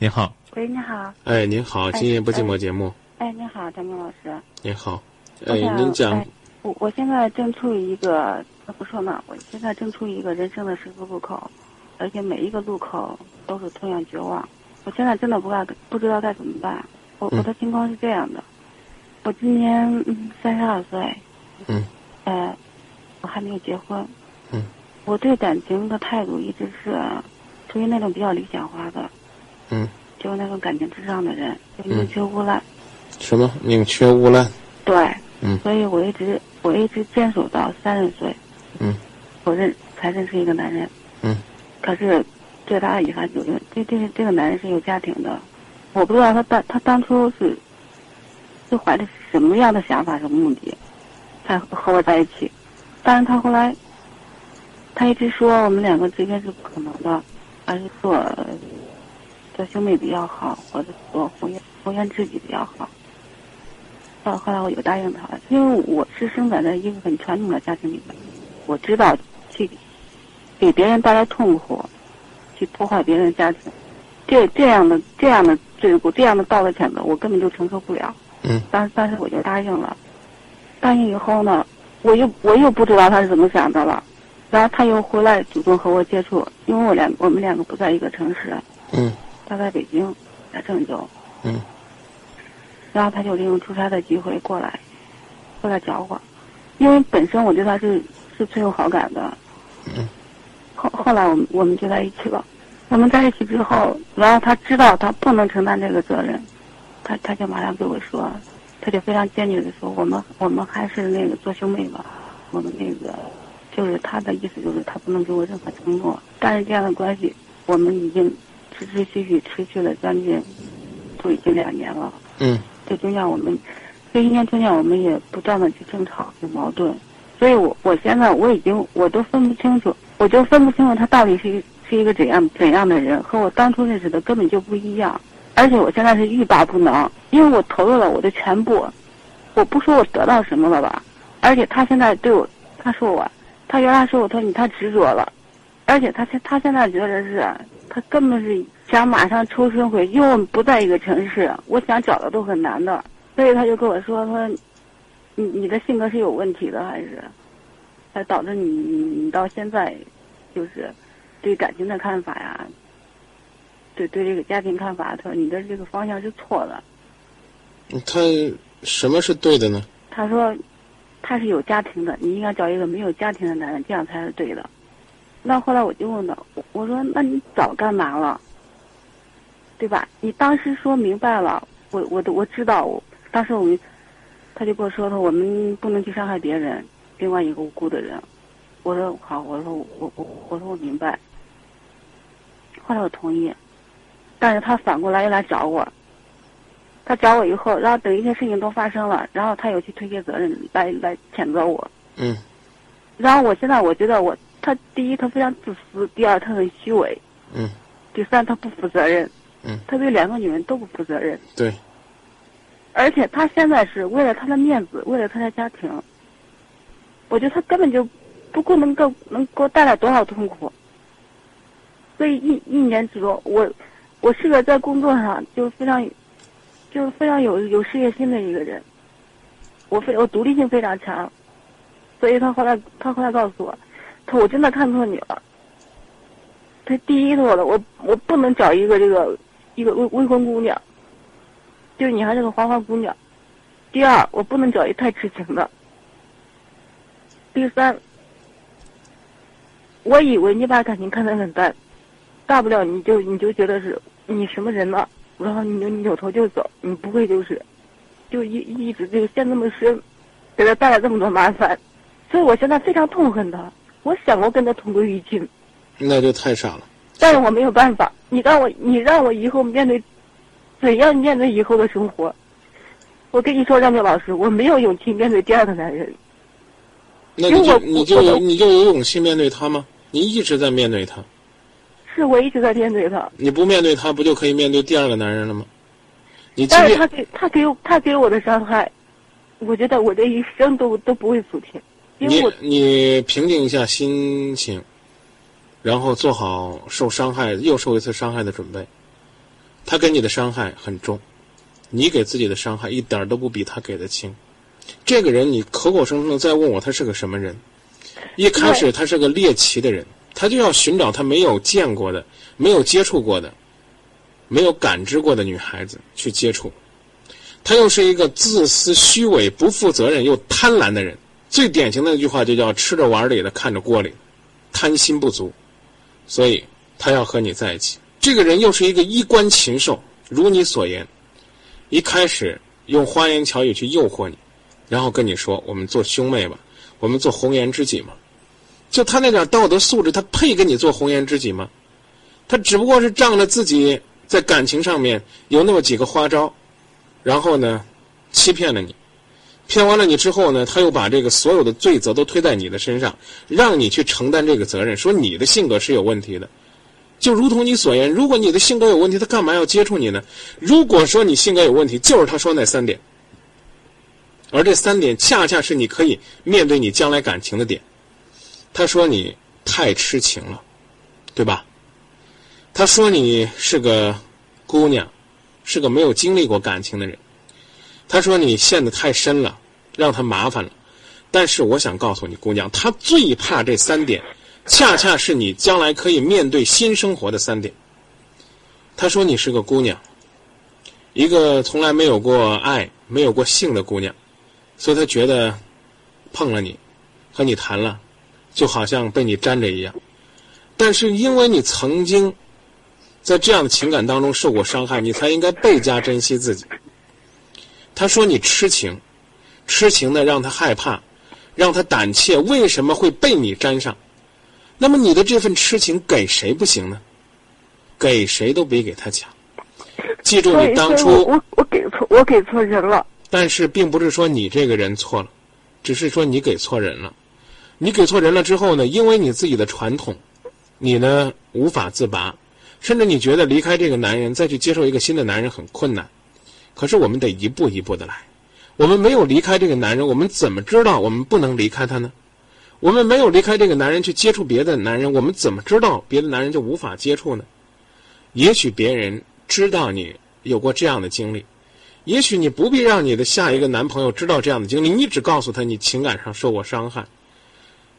您好，喂，你好。哎，您好，今夜不寂寞节目。哎，你好，张明老师。您好，我哎，您讲哎，我我现在正处于一个，不说嘛，我现在正处于一个人生的十字路口，而且每一个路口都是同样绝望。我现在真的不知道不知道该怎么办。我嗯我的情况是这样的，我今年三十二岁，嗯，呃，我还没有结婚，嗯，我对感情的态度一直是处于那种比较理想化的，嗯，就是那种感情至上的人，就宁缺毋滥。什么？宁缺毋滥？对，嗯。所以我一直我一直坚守到三十岁，嗯，我认才认识一个男人，嗯，可是最大的遗憾就是这这这个男人是有家庭的，我不知道他当他当初是是怀着什么样的想法什么目的，才和我在一起，但是他后来他一直说我们两个之间是不可能的，还是做做兄妹比较好，或者做红颜红颜知己比较好。到后来我就答应他了，因为我是生长在一个很传统的家庭里面，我知道去给别人带来痛苦，去破坏别人的家庭，这这样的这样的罪过，这样的道德谴责，我根本就承受不了。嗯，但但是我就答应了，答应以后呢，我又我又不知道他是怎么想的了，然后他又回来主动和我接触，因为我两我们两个不在一个城市，嗯他在北京，在郑州，嗯然后他就利用出差的机会过来，过来找我，因为本身我对他是是存有好感的。嗯。后后来我们我们就在一起了，我们在一起之后，然后他知道他不能承担这个责任，他他就马上对我说，他就非常坚决的说，我们我们还是那个做兄妹吧，我们那个就是他的意思就是他不能给我任何承诺，但是这样的关系我们已经持持续续持续了将近都已经两年了。嗯。这中间我们这一年中间我们也不断的去争吵有矛盾，所以我我现在我已经我都分不清楚，我就分不清楚他到底是一是一个怎样怎样的人，和我当初认识的根本就不一样，而且我现在是欲罢不能，因为我投入了我的全部，我不说我得到什么了吧，而且他现在对我，他说我，他原来说我他你太执着了，而且他现他现在觉得是，他根本是想马上抽身回去，因为我们不在一个城市，我想找的都很难的，所以他就跟我说，他说，你你的性格是有问题的，还是，才导致你你你到现在，就是对感情的看法呀，对对这个家庭看法，他说你的这个方向是错的。他什么是对的呢？他说他是有家庭的，你应该找一个没有家庭的男人，这样才是对的。那后来我就问他，我我说那你早干嘛了？对吧？你当时说明白了，我我都我知道，我当时我们他就跟我说他我们不能去伤害别人，另外一个无辜的人。我说好，我说我我我我说我明白。后来我同意，但是他反过来又来找我，他找我以后，然后等一些事情都发生了，然后他又去推卸责任，来来谴责我。嗯然后我现在我觉得我他第一他非常自私，第二他很虚伪，嗯。第三他不负责任，嗯，他对两个女人都不负责任，对，而且他现在是为了他的面子，为了他的家庭，我觉得他根本就不够能够能给我带来多少痛苦。所以一一年之中，我我是个在工作上就非常就是非常有有事业心的一个人，我非我独立性非常强，所以他后来他后来告诉我，我真的看错你了。他第一说了，我我不能找一个这个一个未未婚姑娘，就是你还是个花花姑娘。第二，我不能找一太痴情的。第三，我以为你把感情看得很淡，大不了你就你就觉得是你什么人呢，然后你就扭头就走，你不会就是，就一一直就陷那么深，给他带来这么多麻烦，所以我现在非常痛恨他。我想过跟他同归于尽，那就太傻了。但是我没有办法。你让我，你让我以后面对，怎样面对以后的生活？我跟你说，张明老师，我没有勇气面对第二个男人。那你就你就有你就有勇气面对他吗？你一直在面对他，是我一直在面对他，你不面对他，不就可以面对第二个男人了吗？你但是他给他给我他给我的伤害，我觉得我这一生都都不会抚平，因为你我你平静一下心情，然后做好受伤害又受一次伤害的准备。他给你的伤害很重，你给自己的伤害一点都不比他给的轻。这个人，你口口声声的在问我他是个什么人？一开始他是个猎奇的人，他就要寻找他没有见过的、没有接触过的、没有感知过的女孩子去接触。他又是一个自私、虚伪、不负责任又贪婪的人。最典型的一句话就叫“吃着碗里的，看着锅里”，贪心不足，所以他要和你在一起。这个人又是一个衣冠禽兽，如你所言，一开始用花言巧语去诱惑你，然后跟你说：“我们做兄妹吧，我们做红颜知己嘛。”就他那点道德素质，他配跟你做红颜知己吗？他只不过是仗着自己在感情上面有那么几个花招，然后呢，欺骗了你。骗完了你之后呢，他又把这个所有的罪责都推在你的身上，让你去承担这个责任，说你的性格是有问题的。就如同你所言，如果你的性格有问题，他干嘛要接触你呢？如果说你性格有问题，就是他说那三点，而这三点恰恰是你可以面对你将来感情的点。他说你太痴情了，对吧？他说你是个姑娘，是个没有经历过感情的人。他说你陷得太深了，让他麻烦了。但是我想告诉你，姑娘，他最怕这三点，恰恰是你将来可以面对新生活的三点。他说你是个姑娘，一个从来没有过爱、没有过性的姑娘，所以他觉得碰了你，和你谈了，就好像被你粘着一样。但是因为你曾经在这样的情感当中受过伤害，你才应该倍加珍惜自己。他说：“你痴情，痴情的让他害怕，让他胆怯。为什么会被你沾上？那么你的这份痴情给谁不行呢？给谁都比给他强。记住，你当初我我给错我给错人了。但是并不是说你这个人错了，只是说你给错人了。你给错人了之后呢？因为你自己的传统，你呢无法自拔，甚至你觉得离开这个男人，再去接受一个新的男人很困难。”可是我们得一步一步的来，我们没有离开这个男人，我们怎么知道我们不能离开他呢？我们没有离开这个男人去接触别的男人，我们怎么知道别的男人就无法接触呢？也许别人知道你有过这样的经历，也许你不必让你的下一个男朋友知道这样的经历，你只告诉他你情感上受过伤害，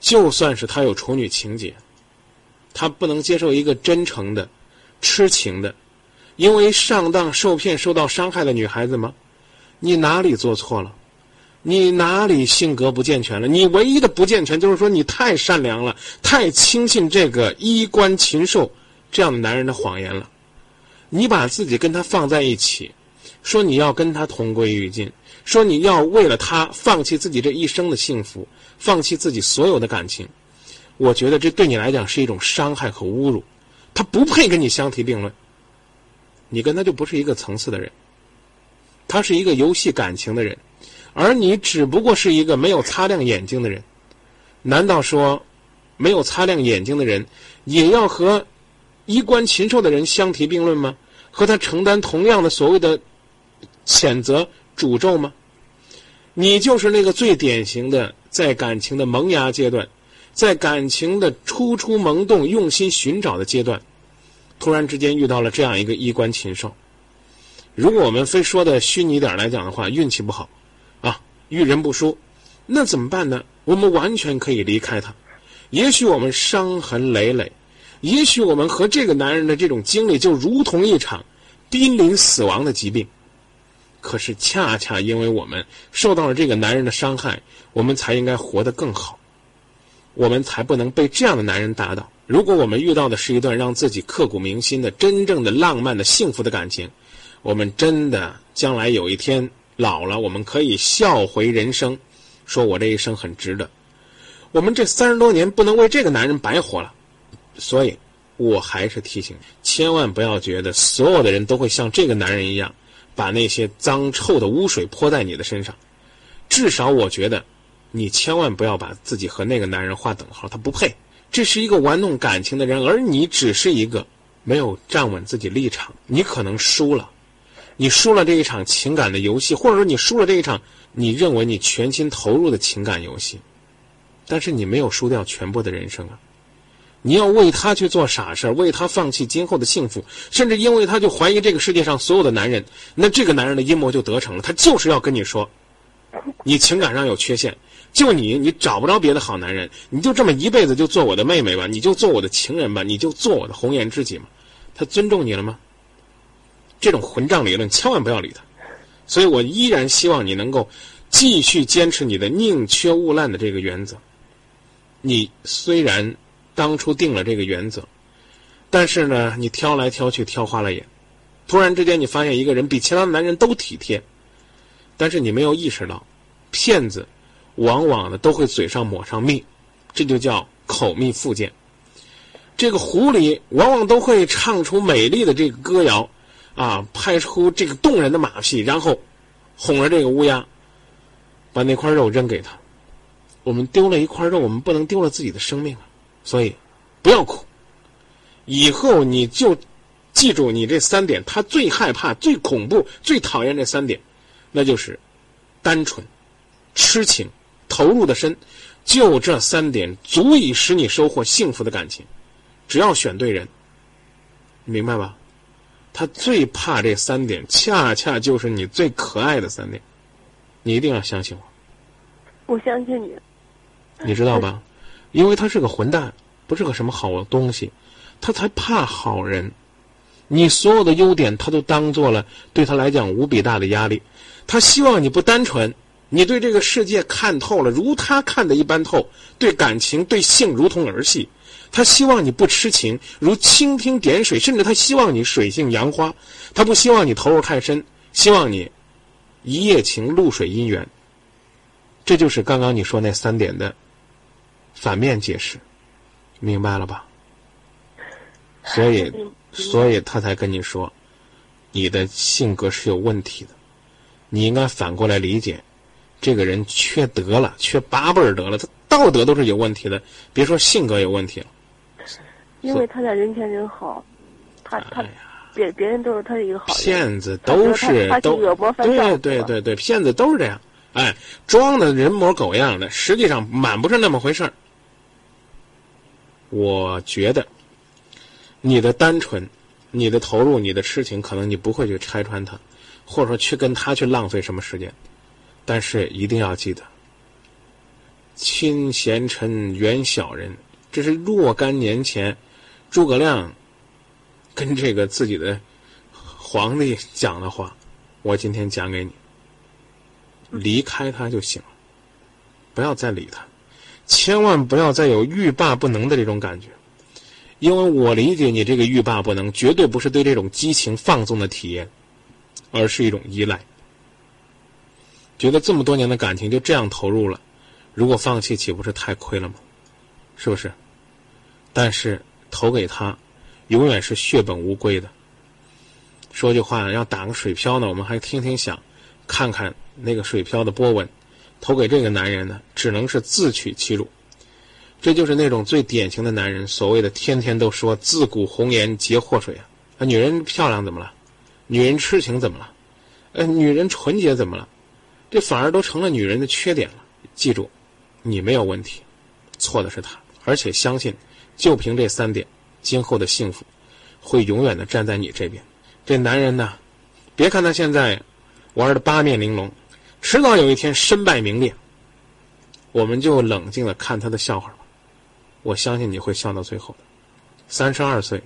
就算是他有处女情节，他不能接受一个真诚的、痴情的。因为上当受骗受到伤害的女孩子吗？你哪里做错了？你哪里性格不健全了？你唯一的不健全就是说你太善良了，太轻信这个衣冠禽兽这样的男人的谎言了。你把自己跟他放在一起，说你要跟他同归于尽，说你要为了他放弃自己这一生的幸福，放弃自己所有的感情。我觉得这对你来讲是一种伤害和侮辱，他不配跟你相提并论。你跟他就不是一个层次的人，他是一个游戏感情的人，而你只不过是一个没有擦亮眼睛的人。难道说，没有擦亮眼睛的人也要和衣冠禽兽的人相提并论吗？和他承担同样的所谓的谴责、诅咒吗？你就是那个最典型的在感情的萌芽阶段，在感情的初初萌动、用心寻找的阶段。突然之间遇到了这样一个衣冠禽兽，如果我们非说的虚拟点来讲的话，运气不好，啊，遇人不淑，那怎么办呢？我们完全可以离开他。也许我们伤痕累累，也许我们和这个男人的这种经历就如同一场濒临死亡的疾病。可是恰恰因为我们受到了这个男人的伤害，我们才应该活得更好，我们才不能被这样的男人打倒。如果我们遇到的是一段让自己刻骨铭心的、真正的浪漫的、幸福的感情，我们真的将来有一天老了，我们可以笑回人生，说我这一生很值得。我们这三十多年不能为这个男人白活了，所以我还是提醒你，千万不要觉得所有的人都会像这个男人一样，把那些脏臭的污水泼在你的身上。至少我觉得，你千万不要把自己和那个男人划等号，他不配。这是一个玩弄感情的人，而你只是一个没有站稳自己立场。你可能输了，你输了这一场情感的游戏，或者说你输了这一场你认为你全心投入的情感游戏。但是你没有输掉全部的人生啊！你要为他去做傻事为他放弃今后的幸福，甚至因为他就怀疑这个世界上所有的男人，那这个男人的阴谋就得逞了。他就是要跟你说，你情感上有缺陷，就你，你找不着别的好男人，你就这么一辈子就做我的妹妹吧，你就做我的情人吧，你就做我的红颜知己嘛。他尊重你了吗？这种混账理论千万不要理他。所以我依然希望你能够继续坚持你的宁缺毋滥的这个原则。你虽然当初定了这个原则，但是呢，你挑来挑去挑花了眼。突然之间，你发现一个人比其他男人都体贴，但是你没有意识到，骗子往往呢都会嘴上抹上蜜，这就叫口蜜腹剑。这个狐狸往往都会唱出美丽的这个歌谣。啊，拍出这个动人的马屁，然后哄着这个乌鸦，把那块肉扔给他。我们丢了一块肉，我们不能丢了自己的生命啊！所以不要哭，以后你就记住你这三点，他最害怕、最恐怖、最讨厌这三点，那就是单纯、痴情、投入的深，就这三点足以使你收获幸福的感情。只要选对人，明白吧？他最怕这三点，恰恰就是你最可爱的三点，你一定要相信我。我相信你。你知道吧？因为他是个混蛋，不是个什么好东西，他才怕好人。你所有的优点，他都当做了对他来讲无比大的压力。他希望你不单纯，你对这个世界看透了，如他看的一般透，对感情、对性如同儿戏。他希望你不痴情，如蜻蜓点水，甚至他希望你水性杨花。他不希望你投入太深，希望你一夜情露水姻缘。这就是刚刚你说那三点的反面解释，明白了吧？所以，所以他才跟你说，你的性格是有问题的。你应该反过来理解，这个人缺德了，缺八辈儿德了，他道德都是有问题的，别说性格有问题了。因为他在人前人好，他他别别人都是他的一个好人。骗子都是都对对对对，骗子都是这样，哎，装的人模狗样的，实际上满不是那么回事儿。我觉得你的单纯、你的投入、你的痴情，可能你不会去拆穿他，或者说去跟他去浪费什么时间，但是一定要记得，亲贤臣，远小人，这是若干年前。诸葛亮跟这个自己的皇帝讲的话，我今天讲给你。离开他就行了，不要再理他，千万不要再有欲罢不能的这种感觉，因为我理解你这个欲罢不能，绝对不是对这种激情放纵的体验，而是一种依赖。觉得这么多年的感情就这样投入了，如果放弃，岂不是太亏了吗？是不是？但是。投给他，永远是血本无归的。说句话，要打个水漂呢，我们还听听响，看看那个水漂的波纹。投给这个男人呢，只能是自取其辱。这就是那种最典型的男人，所谓的天天都说自古红颜皆祸水啊！女人漂亮怎么了？女人痴情怎么了？呃，女人纯洁怎么了？这反而都成了女人的缺点了。记住，你没有问题，错的是他，而且相信。就凭这三点，今后的幸福会永远的站在你这边。这男人呢，别看他现在玩的八面玲珑，迟早有一天身败名裂。我们就冷静的看他的笑话吧。我相信你会笑到最后的。三十二岁，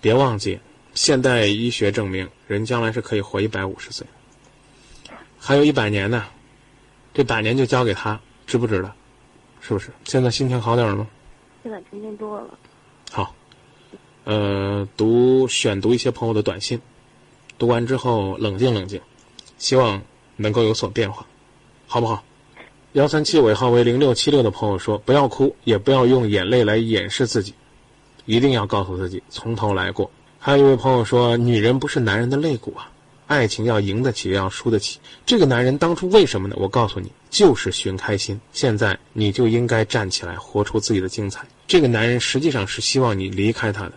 别忘记，现代医学证明人将来是可以活一百五十岁，还有一百年呢。这百年就交给他，值不值得？是不是？现在心情好点了吗？现在平静多了。好，呃，读选读一些朋友的短信，读完之后冷静冷静，希望能够有所变化，好不好？幺三七尾号为零六七六的朋友说：“不要哭，也不要用眼泪来掩饰自己，一定要告诉自己从头来过。”还有一位朋友说：“女人不是男人的肋骨啊，爱情要赢得起，也要输得起。这个男人当初为什么呢？我告诉你。”就是寻开心，现在你就应该站起来，活出自己的精彩。这个男人实际上是希望你离开他的，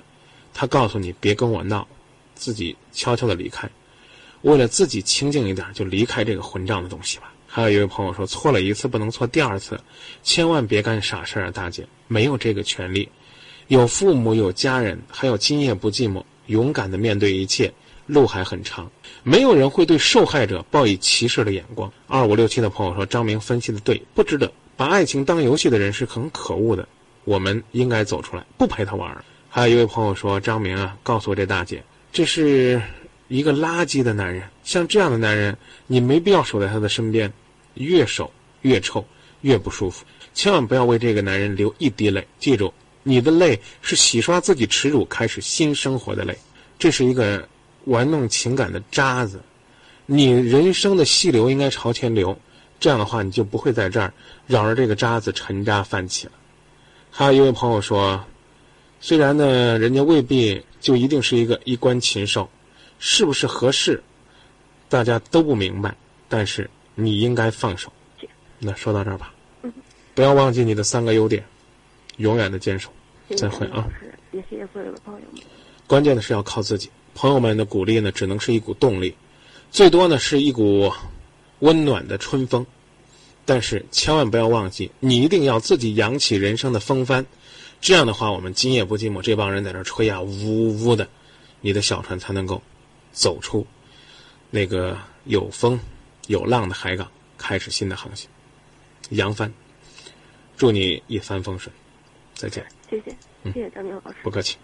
他告诉你别跟我闹，自己悄悄的离开，为了自己清静一点，就离开这个混账的东西吧。还有一位朋友说，错了一次不能错第二次，千万别干傻事啊，大姐，没有这个权利。有父母，有家人，还有今夜不寂寞，勇敢的面对一切，路还很长。没有人会对受害者报以歧视的眼光。二五六七的朋友说：“张明分析的对，不值得把爱情当游戏的人是很可恶的，我们应该走出来，不陪他玩。”还有一位朋友说：“张明啊，告诉我这大姐，这是一个垃圾的男人，像这样的男人，你没必要守在他的身边，越守越臭，越不舒服。千万不要为这个男人流一滴泪，记住，你的泪是洗刷自己耻辱、开始新生活的泪。这是一个玩弄情感的渣子，你人生的细流应该朝前流，这样的话你就不会在这儿绕着这个渣子沉渣泛起了。”还有一位朋友说。虽然呢，人家未必就一定是一个衣冠禽兽，是不是合适，大家都不明白。但是你应该放手。那说到这儿吧，不要忘记你的三个优点，永远的坚守。再会啊！也谢谢所有的朋友们。关键的是要靠自己，朋友们的鼓励呢，只能是一股动力，最多呢是一股温暖的春风。但是千万不要忘记，你一定要自己扬起人生的风帆。这样的话，我们今夜不寂寞这帮人在这吹啊，呜呜呜的，你的小船才能够走出那个有风有浪的海港，开始新的航行，扬帆。祝你一帆风顺，再见。谢谢，谢谢张明老师。不客气。